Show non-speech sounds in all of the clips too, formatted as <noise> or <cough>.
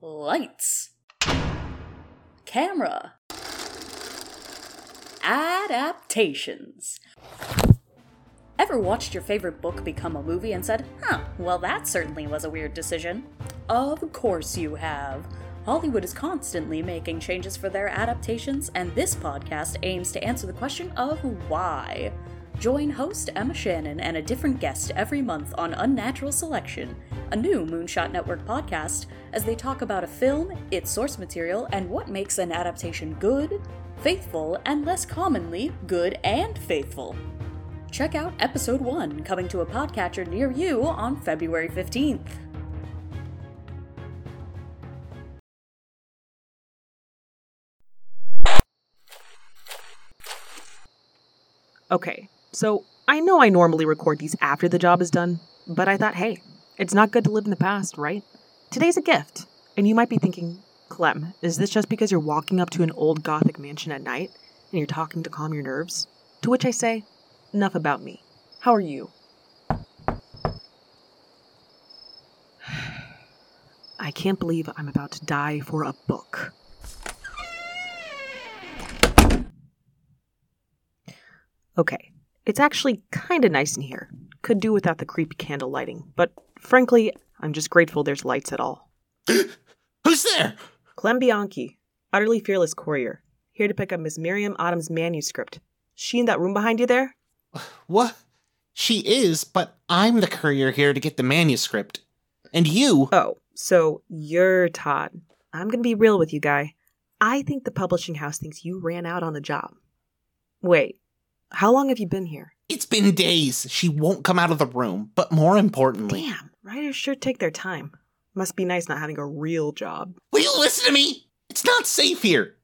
Lights. Camera. Adaptations. Ever watched your favorite book become a movie and said, huh, well, that certainly was a weird decision? Of course you have. Hollywood is constantly making changes for their adaptations, and this podcast aims to answer the question of why. Join host Emma Shannon and a different guest every month on Unnatural Selection, a new Moonshot Network podcast, as they talk about a film, its source material, and what makes an adaptation good, faithful, and less commonly, good and faithful. Check out episode 1 coming to a podcatcher near you on February 15th. Okay, so I know I normally record these after the job is done, but I thought, hey, it's not good to live in the past, right? Today's a gift. And you might be thinking, Clem, is this just because you're walking up to an old gothic mansion at night and you're talking to calm your nerves? To which I say, enough about me. How are you? <sighs> I can't believe I'm about to die for a book. Okay, it's actually kinda nice in here. Could do without the creepy candle lighting, but frankly, I'm just grateful there's lights at all. <gasps> Who's there? Clem Bianchi, utterly fearless courier, here to pick up Miss Miriam Autom's manuscript. She in that room behind you there? <sighs> What? She is, but I'm the courier here to get the manuscript. And you? Oh, so you're Todd. I'm gonna be real with you, guy. I think the publishing house thinks you ran out on the job. Wait, how long have you been here? It's been days. She won't come out of the room. But more importantly, Damn, writers sure take their time. Must be nice not having a real job. will you listen to me? It's not safe here.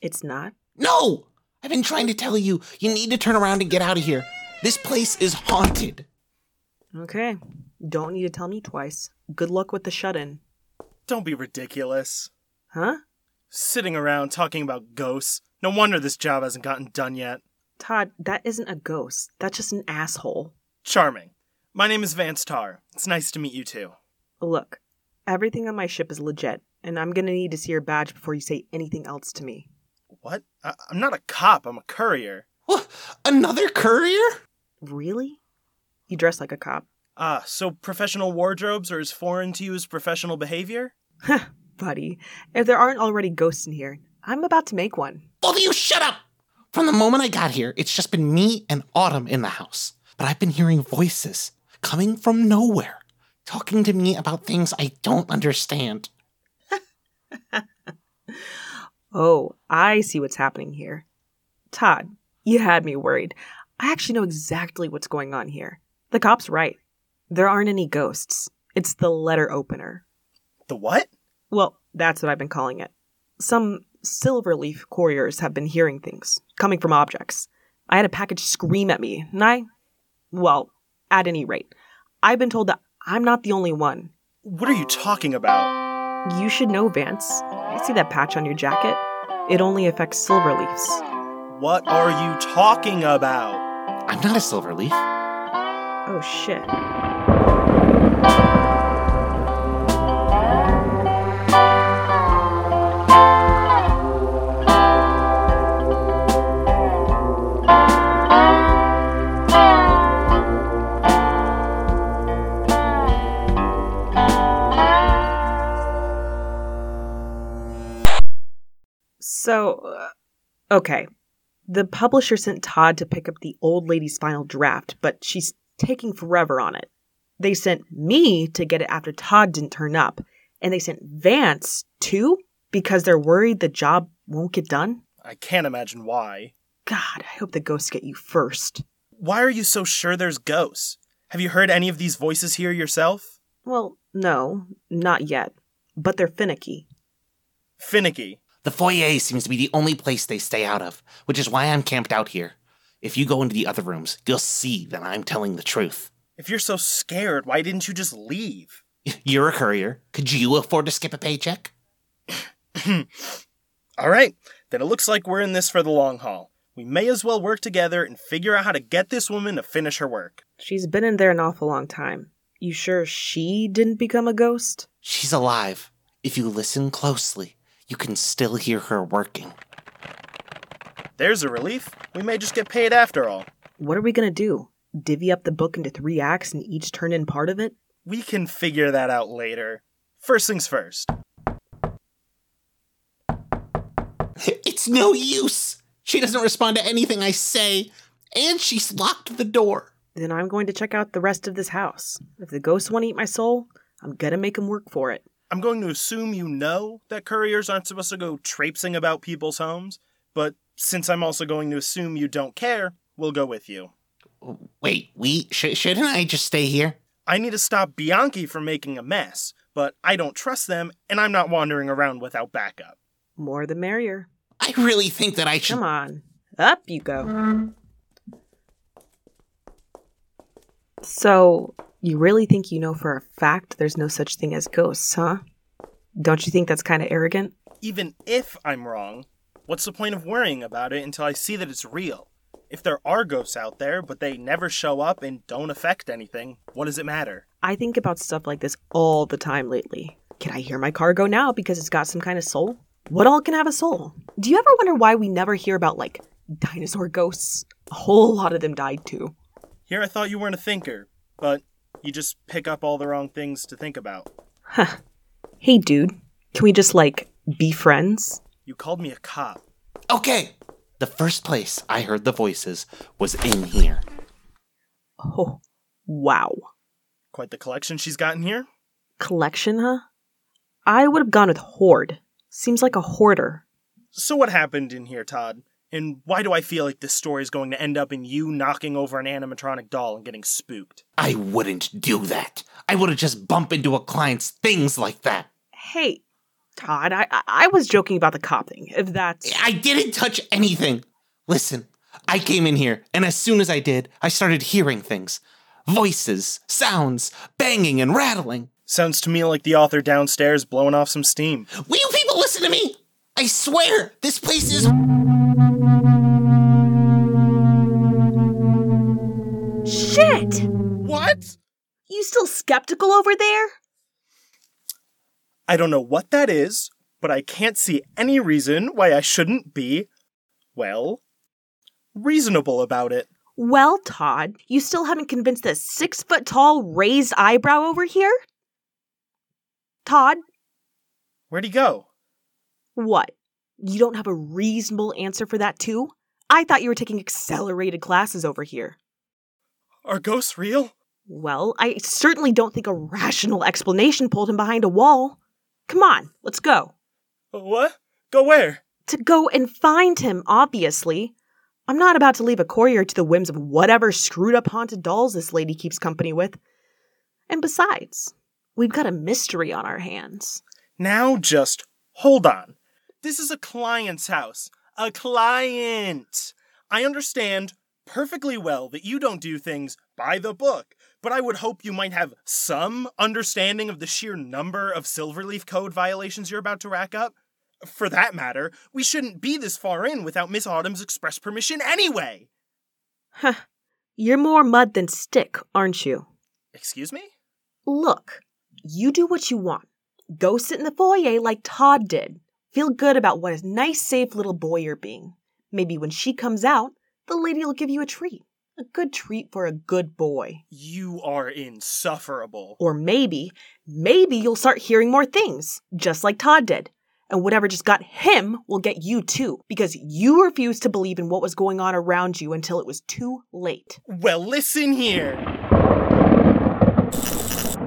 It's not? No! I've been trying to tell you, you need to turn around and get out of here. This place is haunted. Okay. Don't need to tell me twice. Good luck with the shut in. Don't be ridiculous. Huh? Sitting around talking about ghosts. No wonder this job hasn't gotten done yet. Todd, that isn't a ghost. That's just an asshole. Charming. My name is Vance Tarr. It's nice to meet you too. Look, everything on my ship is legit, and I'm gonna need to see your badge before you say anything else to me. What? I- I'm not a cop, I'm a courier. What? Another courier? Really? You dress like a cop. Ah, so professional wardrobes are as foreign to you as professional behavior? <laughs> Buddy, if there aren't already ghosts in here, I'm about to make one. Both of you shut up! From the moment I got here, it's just been me and Autom in the house. But I've been hearing voices coming from nowhere, talking to me about things I don't understand. <laughs> Oh, I see what's happening here. Todd, you had me worried. I actually know exactly what's going on here. The cop's right. There aren't any ghosts. It's the letter opener. The what? Well, that's what I've been calling it. Some silverleaf couriers have been hearing things, coming from objects. I had a package scream at me, and I. Well, at any rate, I've been told that I'm not the only one. What are you talking about? You should know, Vance. I see that patch on your jacket. It only affects silverleafs. What are you talking about? I'm not a silverleaf. Oh shit. So, uh, okay. The publisher sent Todd to pick up the old lady's final draft, but she's taking forever on it. They sent me to get it after Todd didn't turn up, and they sent Vance too because they're worried the job won't get done. I can't imagine why. God, I hope the ghosts get you first. Why are you so sure there's ghosts? Have you heard any of these voices here yourself? Well, no, not yet, but they're finicky. Finicky. The foyer seems to be the only place they stay out of, which is why I'm camped out here. If you go into the other rooms, you'll see that I'm telling the truth. If you're so scared, why didn't you just leave? <laughs> You're a courier. Could you afford to skip a paycheck? <clears throat> All right, then it looks like we're in this for the long haul. We may as well work together and figure out how to get this woman to finish her work. She's been in there an awful long time. You sure she didn't become a ghost? She's alive. If you listen closely, you can still hear her working. There's a relief. We may just get paid after all. What are we gonna do? Divvy up the book into three acts and each turn in part of it? We can figure that out later. First things first. <laughs> It's no use. She doesn't respond to anything I say, and she's locked the door. Then I'm going to check out the rest of this house. If the ghosts want to eat my soul, I'm gonna make them work for it. I'm going to assume you know that couriers aren't supposed to go traipsing about people's homes, but since I'm also going to assume you don't care, we'll go with you. Wait, we sh- shouldn't I just stay here? I need to stop Bianchi from making a mess, but I don't trust them, and I'm not wandering around without backup. More the merrier. I really think that I should. Come on. Up you go. So, you really think you know for a fact there's no such thing as ghosts, huh? Don't you think that's kind of arrogant? Even if I'm wrong, what's the point of worrying about it until I see that it's real? If there are ghosts out there, but they never show up and don't affect anything, what does it matter? I think about stuff like this all the time lately. Can I hear my car go now because it's got some kind of soul? What all can have a soul? Do you ever wonder why we never hear about, like, dinosaur ghosts? A whole lot of them died too. Here I thought you weren't a thinker, but you just pick up all the wrong things to think about. Huh. Hey, dude. Can we just, like, be friends? You called me a cop. Okay. The first place I heard the voices was in here. Oh, wow. Quite the collection she's got in here. Collection, huh? I would have gone with Horde. Seems like a hoarder. So what happened in here, Todd? And why do I feel like this story is going to end up in you knocking over an animatronic doll and getting spooked? I wouldn't do that. I wouldn't just bump into a client's things like that. Hey, Todd, I, I- I was joking about the cop thing. If that's. I didn't touch anything. Listen, I came in here, and as soon as I did, I started hearing things voices, sounds, banging and rattling. Sounds to me like the author downstairs blowing off some steam. Will you people listen to me? I swear, this place is. What? You still skeptical over there? I don't know what that is, but I can't see any reason why I shouldn't be, well, reasonable about it. Well, Todd, you still haven't convinced this six foot tall raised eyebrow over here? Todd, Where'd he go? what? You don't have a reasonable answer for that, too? I thought you were taking accelerated classes over here. Are ghosts real? Well, I certainly don't think a rational explanation pulled him behind a wall. Come on, let's go. Uh, what? Go where? To go and find him, obviously. I'm not about to leave a courier to the whims of whatever screwed up haunted dolls this lady keeps company with. And besides, we've got a mystery on our hands. Now just hold on. This is a client's house. A client. I understand perfectly well that you don't do things by the book, but I would hope you might have some understanding of the sheer number of Silverleaf Code violations you're about to rack up. For that matter, we shouldn't be this far in without Miss Autom's express permission anyway. Huh. You're more mud than stick, aren't you? Excuse me? Look, you do what you want. Go sit in the foyer like Todd did. Feel good about what a nice, safe little boy you're being. Maybe when she comes out, the lady will give you a treat. A good treat for a good boy. You are insufferable. Or maybe, maybe you'll start hearing more things, just like Todd did. And whatever just got him will get you too, because you refused to believe in what was going on around you until it was too late. Well, listen here.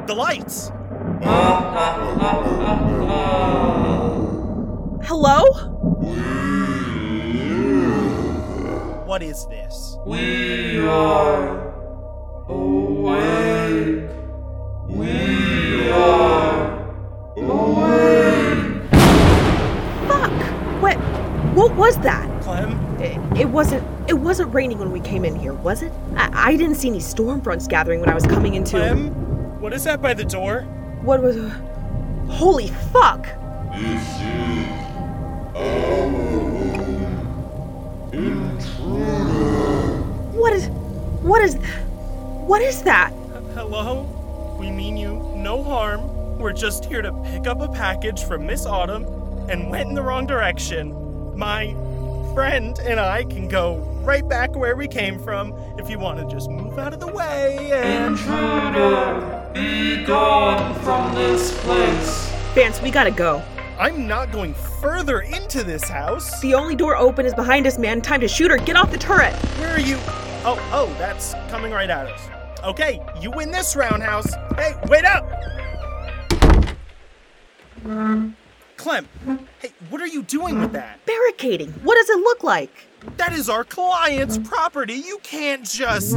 The lights. Hello? What is this? We are awake. We are awake. Fuck! What? What was that? Clem? It, it wasn't. It wasn't raining when we came in here, was it? I, I didn't see any storm fronts gathering when I was coming into. Clem? What is that by the door? What was? Holy fuck! This is our What is? What is? What is that? H- Hello? We mean you no harm. We're just here to pick up a package from Miss Autom and went in the wrong direction. My friend and I can go right back where we came from if you want to just move out of the way and. Intruder, be gone from this place. Vance, we gotta go. I'm not going further into this house. The only door open is behind us, man. Time to shoot her. Get off the turret. Where are you? Oh, oh, that's coming right at us. Okay, you win this roundhouse. Hey, wait up! Clem, hey, what are you doing with that? Barricading. What does it look like? That is our client's property. You can't just.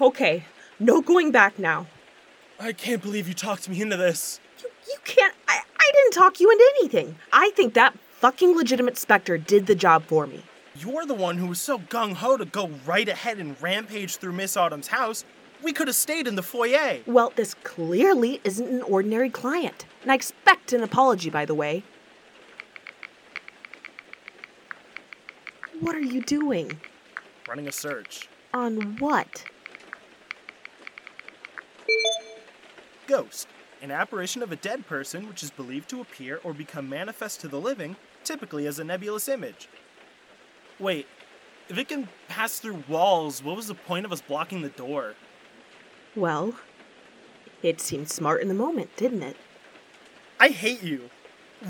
Okay. No going back now. I can't believe you talked me into this. You, you can't. I, I didn't talk you into anything. I think that fucking legitimate Spectre did the job for me. You're the one who was so gung ho to go right ahead and rampage through Miss Autom's house. We could have stayed in the foyer. Well, this clearly isn't an ordinary client. And I expect an apology, by the way. What are you doing? Running a search. On what? Ghost, an apparition of a dead person which is believed to appear or become manifest to the living, typically as a nebulous image. Wait, if it can pass through walls, what was the point of us blocking the door? Well, it seemed smart in the moment, didn't it? I hate you.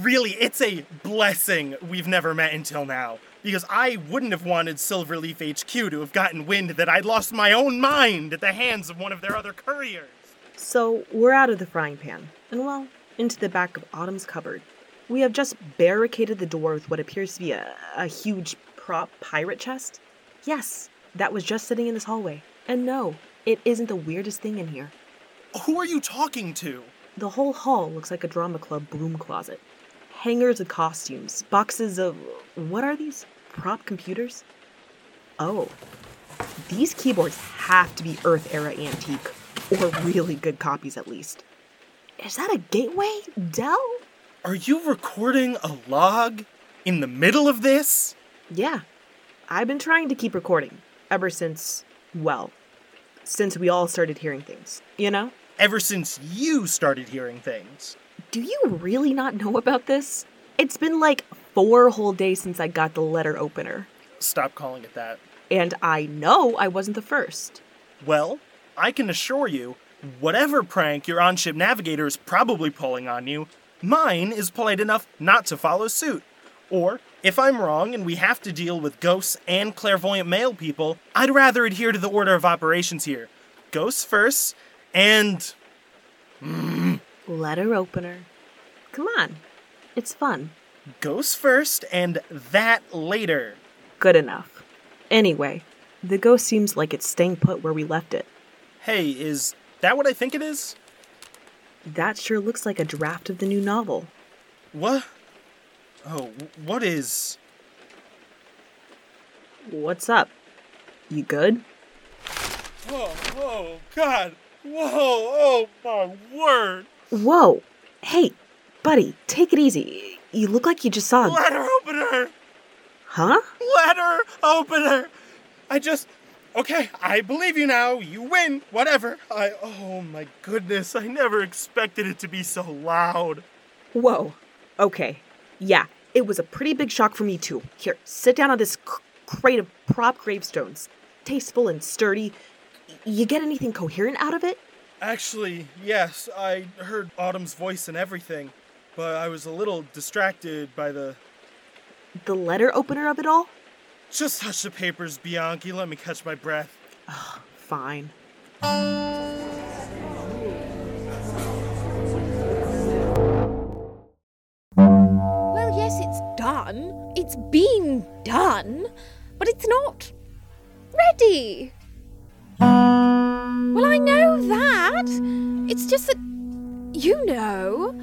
Really, it's a blessing we've never met until now. Because I wouldn't have wanted Silverleaf HQ to have gotten wind that I'd lost my own mind at the hands of one of their other couriers. So, we're out of the frying pan, and well, into the back of Autom's cupboard. We have just barricaded the door with what appears to be a, a huge prop pirate chest. Yes, that was just sitting in this hallway. And no, it isn't the weirdest thing in here. Who are you talking to? The whole hall looks like a drama club broom closet. Hangers of costumes, boxes of. what are these? Prop computers? Oh. These keyboards have to be Earth era antique, or really good copies at least. Is that a gateway? Dell? Are you recording a log in the middle of this? Yeah. I've been trying to keep recording ever since, well, since we all started hearing things, you know? Ever since you started hearing things. Do you really not know about this? It's been like four whole days since I got the letter opener. Stop calling it that. And I know I wasn't the first. Well, I can assure you, whatever prank your on ship navigator is probably pulling on you, mine is polite enough not to follow suit. Or, if I'm wrong and we have to deal with ghosts and clairvoyant male people, I'd rather adhere to the order of operations here. Ghosts first, and. Letter opener. Come on. It's fun. Ghosts first, and that later. Good enough. Anyway, the ghost seems like it's staying put where we left it. Hey, is that what I think it is? That sure looks like a draft of the new novel. What? Oh, what is. What's up? You good? Whoa, whoa, God! Whoa, oh my word! Whoa! Hey, buddy, take it easy. You look like you just saw. Letter opener! Huh? Letter opener! I just. Okay, I believe you now. You win. Whatever. I. Oh my goodness, I never expected it to be so loud. Whoa. Okay. Yeah, it was a pretty big shock for me, too. Here, sit down on this c- crate of prop gravestones. Tasteful and sturdy. You get anything coherent out of it? Actually, yes, I heard Autom's voice and everything, but I was a little distracted by the. The letter opener of it all? Just touch the papers, Bianchi. Let me catch my breath. Fine. Well, yes, it's done. It's been done. But it's not ready. Well, I know that. It's just that, you know,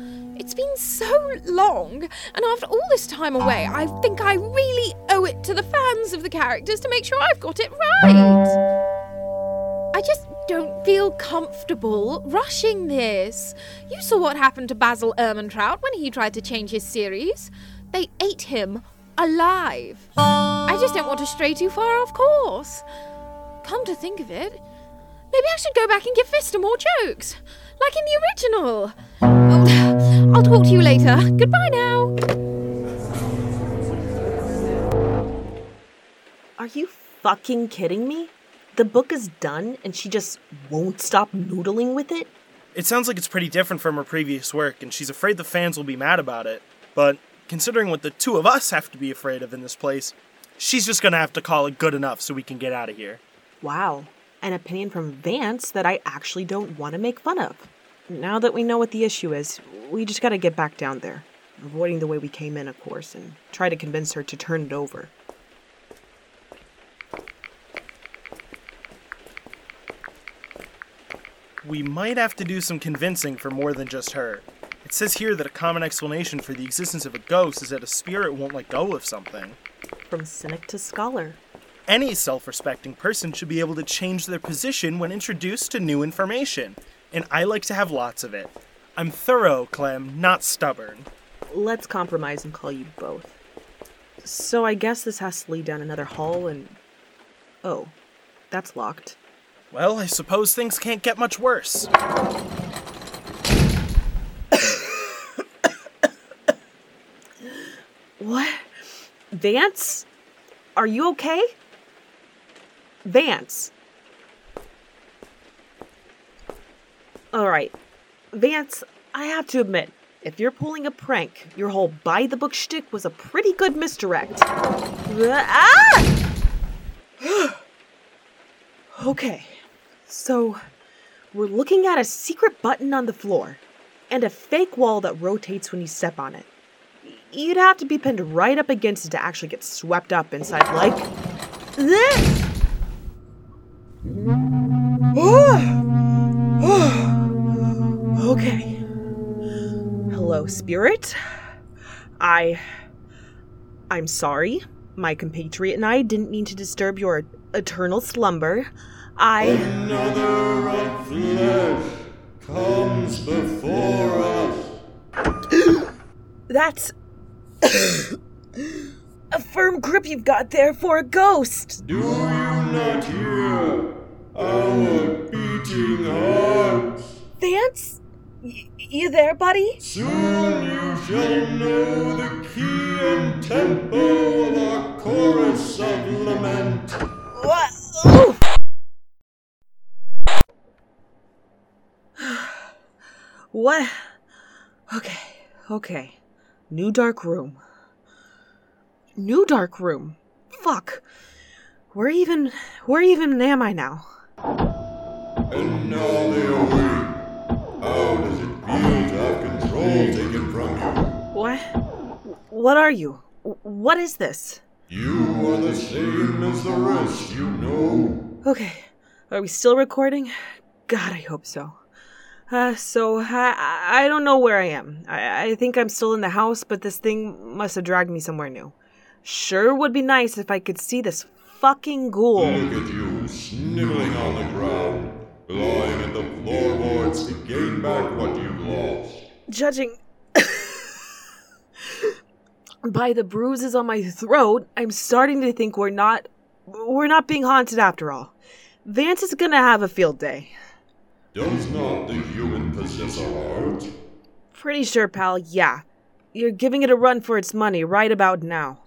it's been so long, and after all this time away, I think I really owe it to the fans of the characters to make sure I've got it right. I just don't feel comfortable rushing this. You saw what happened to Basil Ermentrout when he tried to change his series. They ate him alive. I just don't want to stray too far off course. Come to think of it, maybe I should go back and give Fister more jokes, like in the original. I'll talk to you later. Goodbye now. Are you fucking kidding me? The book is done and she just won't stop noodling with it? It sounds like it's pretty different from her previous work, and she's afraid the fans will be mad about it. But considering what the two of us have to be afraid of in this place, she's just gonna have to call it good enough so we can get out of here. Wow. An opinion from Vance that I actually don't want to make fun of. Now that we know what the issue is, we just gotta get back down there. Avoiding the way we came in, of course, and try to convince her to turn it over. We might have to do some convincing for more than just her. It says here that a common explanation for the existence of a ghost is that a spirit won't let go of something. From cynic to scholar. Any self respecting person should be able to change their position when introduced to new information, and I like to have lots of it. I'm thorough, Clem, not stubborn. Let's compromise and call you both. So I guess this has to lead down another hall and. Oh, that's locked. Well, I suppose things can't get much worse. What? Vance? Are you okay? Vance. Alright. Vance, I have to admit, if you're pulling a prank, your whole by the book shtick was a pretty good misdirect. Ah! <gasps> okay. So, we're looking at a secret button on the floor and a fake wall that rotates when you step on it. You'd have to be pinned right up against it to actually get swept up inside like this. <gasps> okay. Hello, spirit. I. I'm sorry. My compatriot and I didn't mean to disturb your eternal slumber. I. Another of flesh comes before us. That's. a firm grip you've got there for a ghost. Do you not hear our beating hearts? Vance? Y- you there, buddy? Soon you shall know the key and tempo of our chorus of lament. What? Ooh. what? Okay, okay. New dark room. New dark room. Fuck. Where even where even am I now? What? What are you? What is this? You are the same as the rest, you know. Okay. Are we still recording? God, I hope so. Uh, so I I don't know where I am. I, I think I'm still in the house, but this thing must have dragged me somewhere new. Sure would be nice if I could see this fucking ghoul. Look at you, sniveling on the ground, clawing at the floorboards to gain back what you've lost. Judging by the bruises on my throat, I'm starting to think we're not we're not being haunted after all. Vance is gonna have a field day. Does not the human possess a heart? Pretty sure, pal, yeah. You're giving it a run for its money right about now.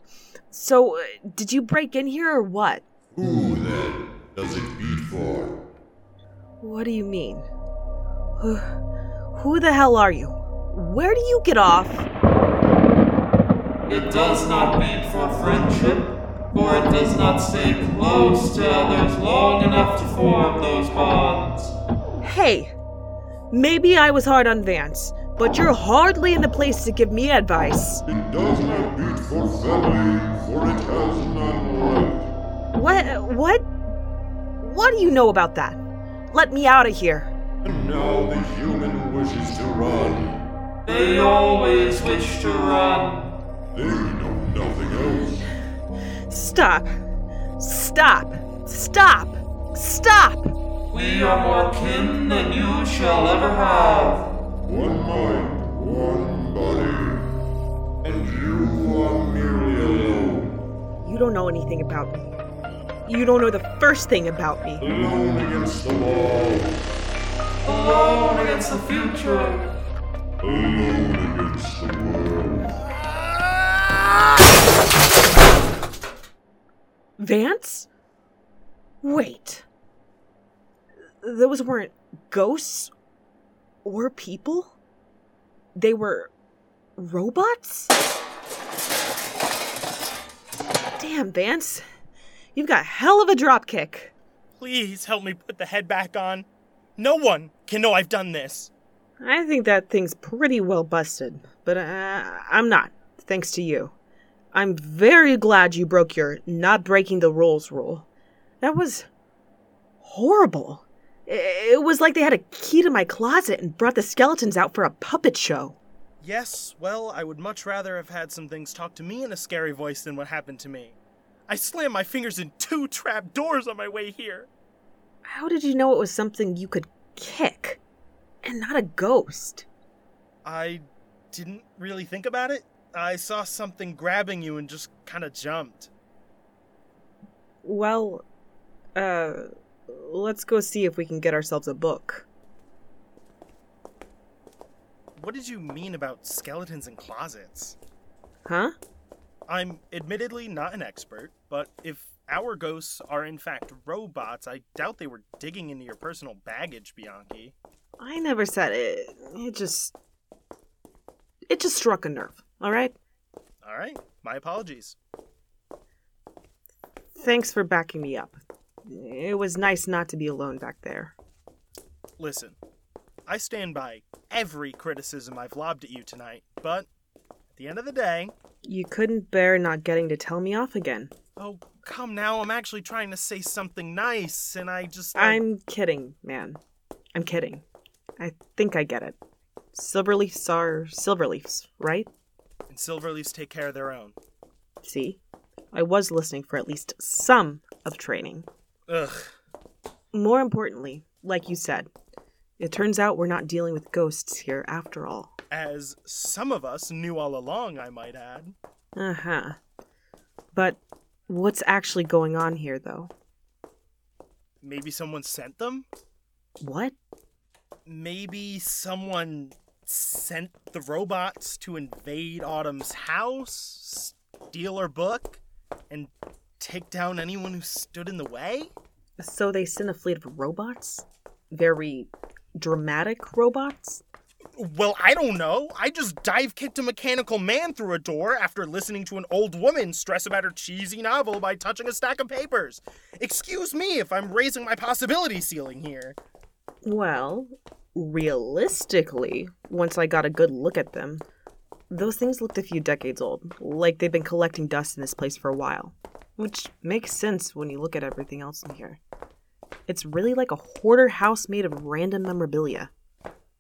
So, uh, did you break in here or what? Who then does it beat for? What do you mean? Who, <sighs> who the hell are you? Where do you get off? It does not beat for friendship, for it does not stay close to others long enough to form those bonds. Hey, maybe I was hard on Vance, but you're hardly in the place to give me advice. It does not beat for family, for it has none left. What? What? What do you know about that? Let me out of here. And now the human wishes to run. They always wish to run. They know nothing else. Stop. Stop. Stop. Stop. We are more kin than you shall ever have. One mind, one body. And you are merely alone. You don't know anything about me. You don't know the first thing about me. Alone against the wall. Alone against the future. Alone against the world. Vance? Wait. Those weren't ghosts or people? They were robots? Damn, Vance. You've got hell of a dropkick. Please help me put the head back on. No one can know I've done this. I think that thing's pretty well busted, but uh, I'm not, thanks to you. I'm very glad you broke your not breaking the rules rule. That was horrible. It was like they had a key to my closet and brought the skeletons out for a puppet show. Yes, well, I would much rather have had some things talk to me in a scary voice than what happened to me. I slammed my fingers in two trap doors on my way here. How did you know it was something you could kick and not a ghost? I didn't really think about it. I saw something grabbing you and just kind of jumped. Well, uh, let's go see if we can get ourselves a book. What did you mean about skeletons in closets? Huh? I'm admittedly not an expert, but if our ghosts are in fact robots, I doubt they were digging into your personal baggage, Bianchi. I never said it. It just. It just struck a nerve, alright? All right, my apologies. Thanks for backing me up. It was nice not to be alone back there. Listen, I stand by every criticism I've lobbed at you tonight, but at the end of the day, You couldn't bear not getting to tell me off again. oh, come now, I'm actually trying to say something nice, and I just. like- I'm kidding, man. I'm kidding. I think I get it. Silverleafs are silverleafs, right? And Silverleafs take care of their own. See? I was listening for at least some of training. Ugh. More importantly, like you said, it turns out we're not dealing with ghosts here after all. As some of us knew all along, I might add. Uh huh. But what's actually going on here, though? Maybe someone sent them? What? Maybe someone sent the robots to invade Autom's house, steal her book, and take down anyone who stood in the way? So they sent a fleet of robots? Very dramatic robots? Well, I don't know. I just dive kicked a mechanical man through a door after listening to an old woman stress about her cheesy novel by touching a stack of papers. Excuse me if I'm raising my possibility ceiling here. Well, realistically, once I got a good look at them, those things looked a few decades old, like they've been collecting dust in this place for a while. Which makes sense when you look at everything else in here. It's really like a hoarder house made of random memorabilia.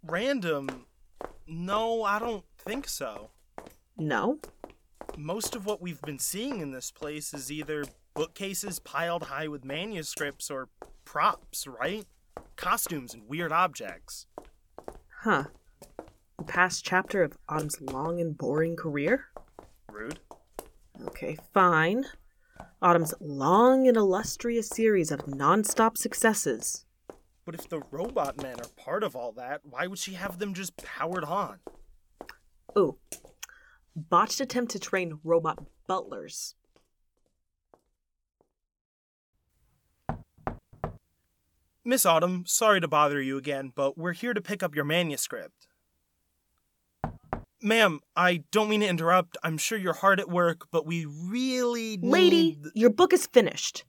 Random? No, I don't think so. No? Most of what we've been seeing in this place is either bookcases piled high with manuscripts or props, right? Costumes and weird objects. Huh. The past chapter of Autom's long and boring career? Rude. Okay, fine. Autom's long and illustrious series of non-stop successes. But if the robot men are part of all that, why would she have them just powered on? Ooh. Botched attempt to train robot butlers. Miss Autom, sorry to bother you again, but we're here to pick up your manuscript. Ma'am, I don't mean to interrupt. I'm sure you're hard at work, but we really need... Lady, your book is finished.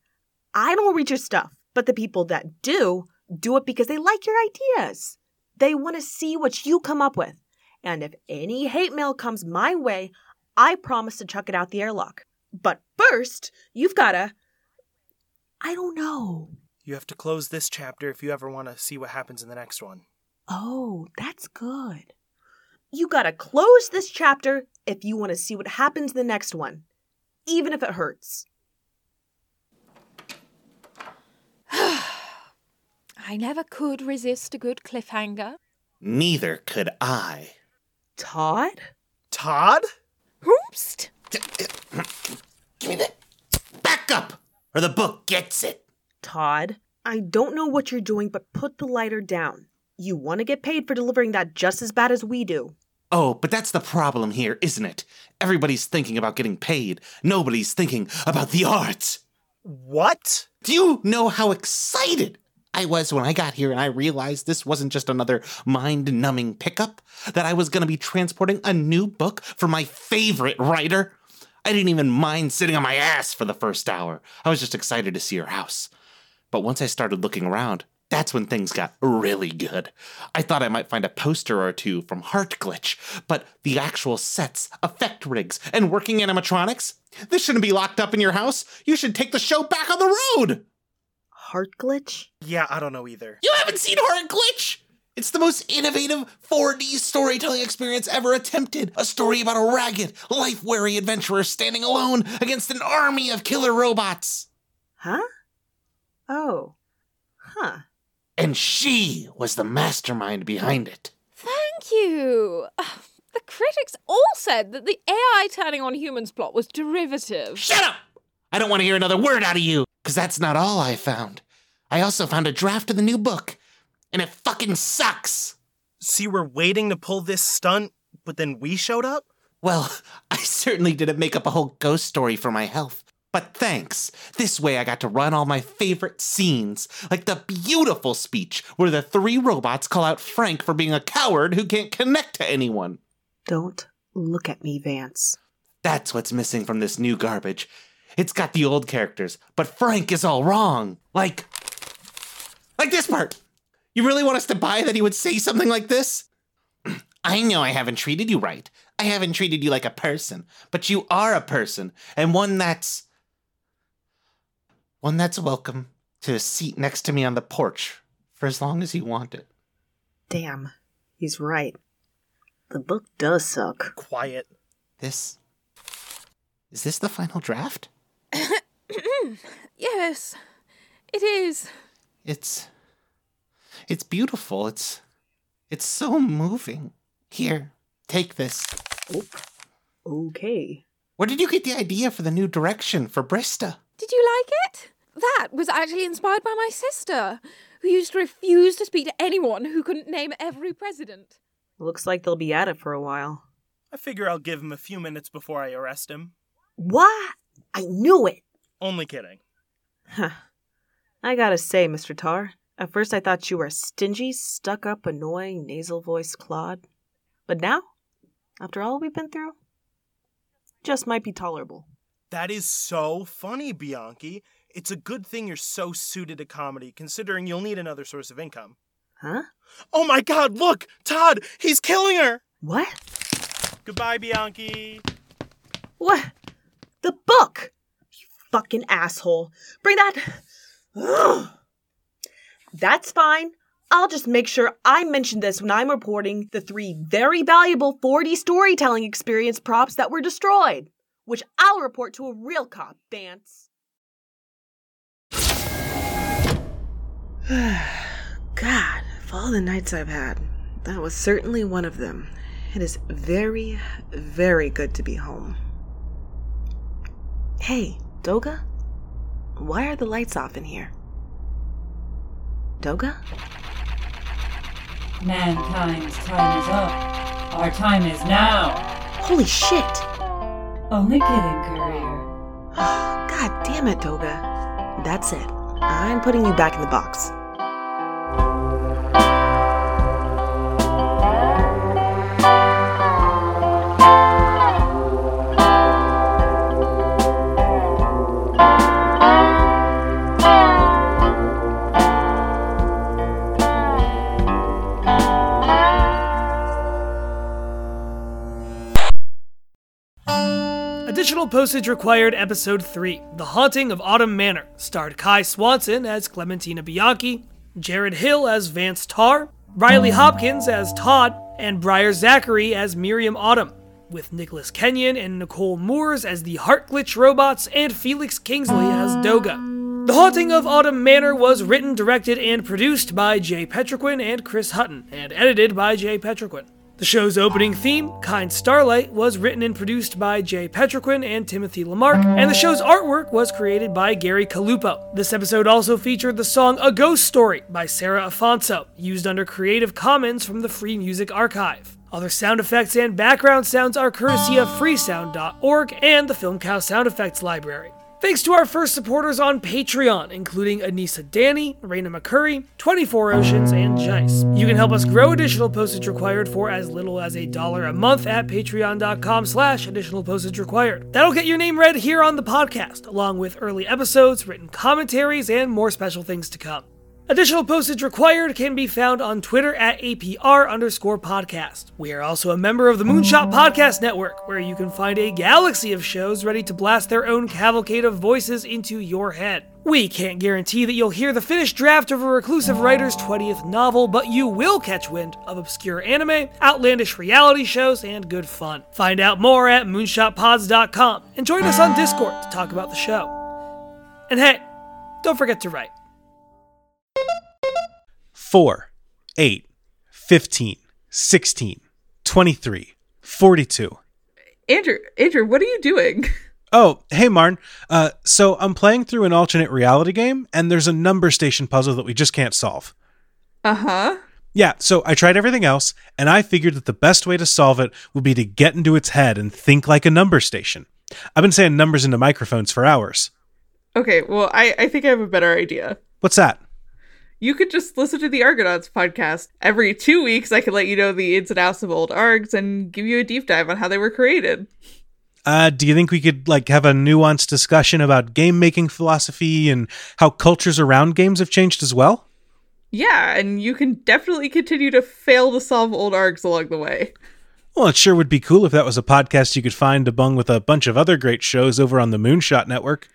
I don't read your stuff, but the people that do, do it because they like your ideas. They want to see what you come up with. And if any hate mail comes my way, I promise to chuck it out the airlock. But first, you've gotta. I don't know. You have to close this chapter if you ever want to see what happens in the next one. Oh, that's good. You gotta close this chapter if you want to see what happens in the next one, even if it hurts. <sighs> I never could resist a good cliffhanger. Neither could I. Todd? Todd? Hoopst! Give me that. Back up, or the book gets it. Todd, I don't know what you're doing, but put the lighter down. You want to get paid for delivering that just as bad as we do. Oh, but that's the problem here, isn't it? Everybody's thinking about getting paid. Nobody's thinking about the arts. What? Do you know how excited I was when I got here and I realized this wasn't just another mind numbing pickup? That I was going to be transporting a new book for my favorite writer? I didn't even mind sitting on my ass for the first hour. I was just excited to see her house. But once I started looking around, that's when things got really good. I thought I might find a poster or two from Heart Glitch, but the actual sets, effect rigs, and working animatronics? This shouldn't be locked up in your house. You should take the show back on the road. Heart glitch? Yeah, I don't know either. You haven't seen Heart Glitch? It's the most innovative 4D storytelling experience ever attempted. A story about a ragged, life weary adventurer standing alone against an army of killer robots. Huh? Oh. Huh. And she was the mastermind behind it. Thank you. The critics all said that the AI turning on humans plot was derivative. Shut up! I don't want to hear another word out of you, because that's not all I found. I also found a draft of the new book, and it fucking sucks. See, we're waiting to pull this stunt, but then we showed up? Well, <laughs> I certainly didn't make up a whole ghost story for my health. But thanks. This way I got to run all my favorite scenes, like the beautiful speech where the three robots call out Frank for being a coward who can't connect to anyone. Don't look at me, Vance. That's what's missing from this new garbage. It's got the old characters, but Frank is all wrong. Like. Like this part. You really want us to buy that he would say something like this? <clears throat> I know I haven't treated you right. I haven't treated you like a person, but you are a person, and one that's. One that's welcome to a seat next to me on the porch for as long as you want it. Damn. He's right. The book does suck. Quiet. This. Is this the final draft? <coughs> Yes, it is. It's it's beautiful. It's it's so moving. Here, take this. Okay. Where did you get the idea for the new direction for Brista? Did you like it? That was actually inspired by my sister, who used to refuse to speak to anyone who couldn't name every president. Looks like they'll be at it for a while. I figure I'll give him a few minutes before I arrest him. What? I knew it! Only kidding. Huh. I gotta say, Mr. Tarr, at first I thought you were a stingy, stuck up, annoying, nasal voiced clod. But now, after all we've been through, just might be tolerable. That is so funny, Bianchi. It's a good thing you're so suited to comedy, considering you'll need another source of income. Huh? Oh my god, look! Todd! He's killing her! What? Goodbye, Bianchi! What? The book! You fucking asshole. Bring that. Ugh. That's fine. I'll just make sure I mention this when I'm reporting the three very valuable 4D storytelling experience props that were destroyed, which I'll report to a real cop, Vance. <sighs> God, of all the nights I've had, that was certainly one of them. It is very, very good to be home. Hey, Doga? Why are the lights off in here? Doga? Mankind's time is up. Our time is now. Holy shit! Only kidding, Courier. <gasps> God damn it, Doga. That's it. I'm putting you back in the box. Postage required episode 3 The Haunting of Autom Manor starred Kai Swanson as Clementina Bianchi, Jarrod Hill as Vance Tarr, Riley Hopkins as Todd, and Briar Zachary as Miriam Autom, with Nicholas Kenyon and Nicole Mooers as the Heart Glitch robots and Felix Kingsley as Doga. The Haunting of Autom Manor was written, directed, and produced by Jay Petrequin and Chris Hutton, and edited by Jay Petrequin. The show's opening theme, Kind Starlight, was written and produced by Jay Petrequin and Timothy LaMarque, and the show's artwork was created by Gary Calupo. This episode also featured the song A Ghost Story by Sara Afonso, used under Creative Commons from the Free Music Archive. Other sound effects and background sounds are courtesy of freesound.org and the Filmcow Sound Effects Library. Thanks to our first supporters on Patreon, including Anissa Danny, Raina McCurry, 24 Oceans, and Jice. You can help us grow additional postage required for as little as a dollar a month at patreon.com slash additional postage required. That'll get your name read here on the podcast, along with early episodes, written commentaries, and more special things to come. Additional postage required can be found on Twitter at APR underscore podcast. We are also a member of the Moonshot Podcast Network, where you can find a galaxy of shows ready to blast their own cavalcade of voices into your head. We can't guarantee that you'll hear the finished draft of a reclusive writer's 20th novel, but you will catch wind of obscure anime, outlandish reality shows, and good fun. Find out more at moonshotpods.com and join us on Discord to talk about the show. And hey, don't forget to write. 4, 8, 15, 16, 23, 42. Andrew, Andrew, what are you doing? Oh, hey, Marn. Uh, so I'm playing through an alternate reality game, and there's a number station puzzle that we just can't solve. Uh huh. Yeah, so I tried everything else, and I figured that the best way to solve it would be to get into its head and think like a number station. I've been saying numbers into microphones for hours. Okay, well, I, I think I have a better idea. What's that? You could just listen to the Argonauts podcast. Every two weeks, I could let you know the ins and outs of old args and give you a deep dive on how they were created. Uh, do you think we could like have a nuanced discussion about game making philosophy and how cultures around games have changed as well? Yeah, and you can definitely continue to fail to solve old args along the way. Well, it sure would be cool if that was a podcast you could find to among with a bunch of other great shows over on the Moonshot Network.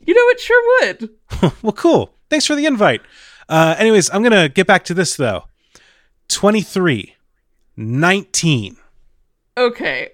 You know, it sure would. <laughs> well, cool. Thanks for the invite. Uh, anyways, I'm going to get back to this though 23, 19. Okay,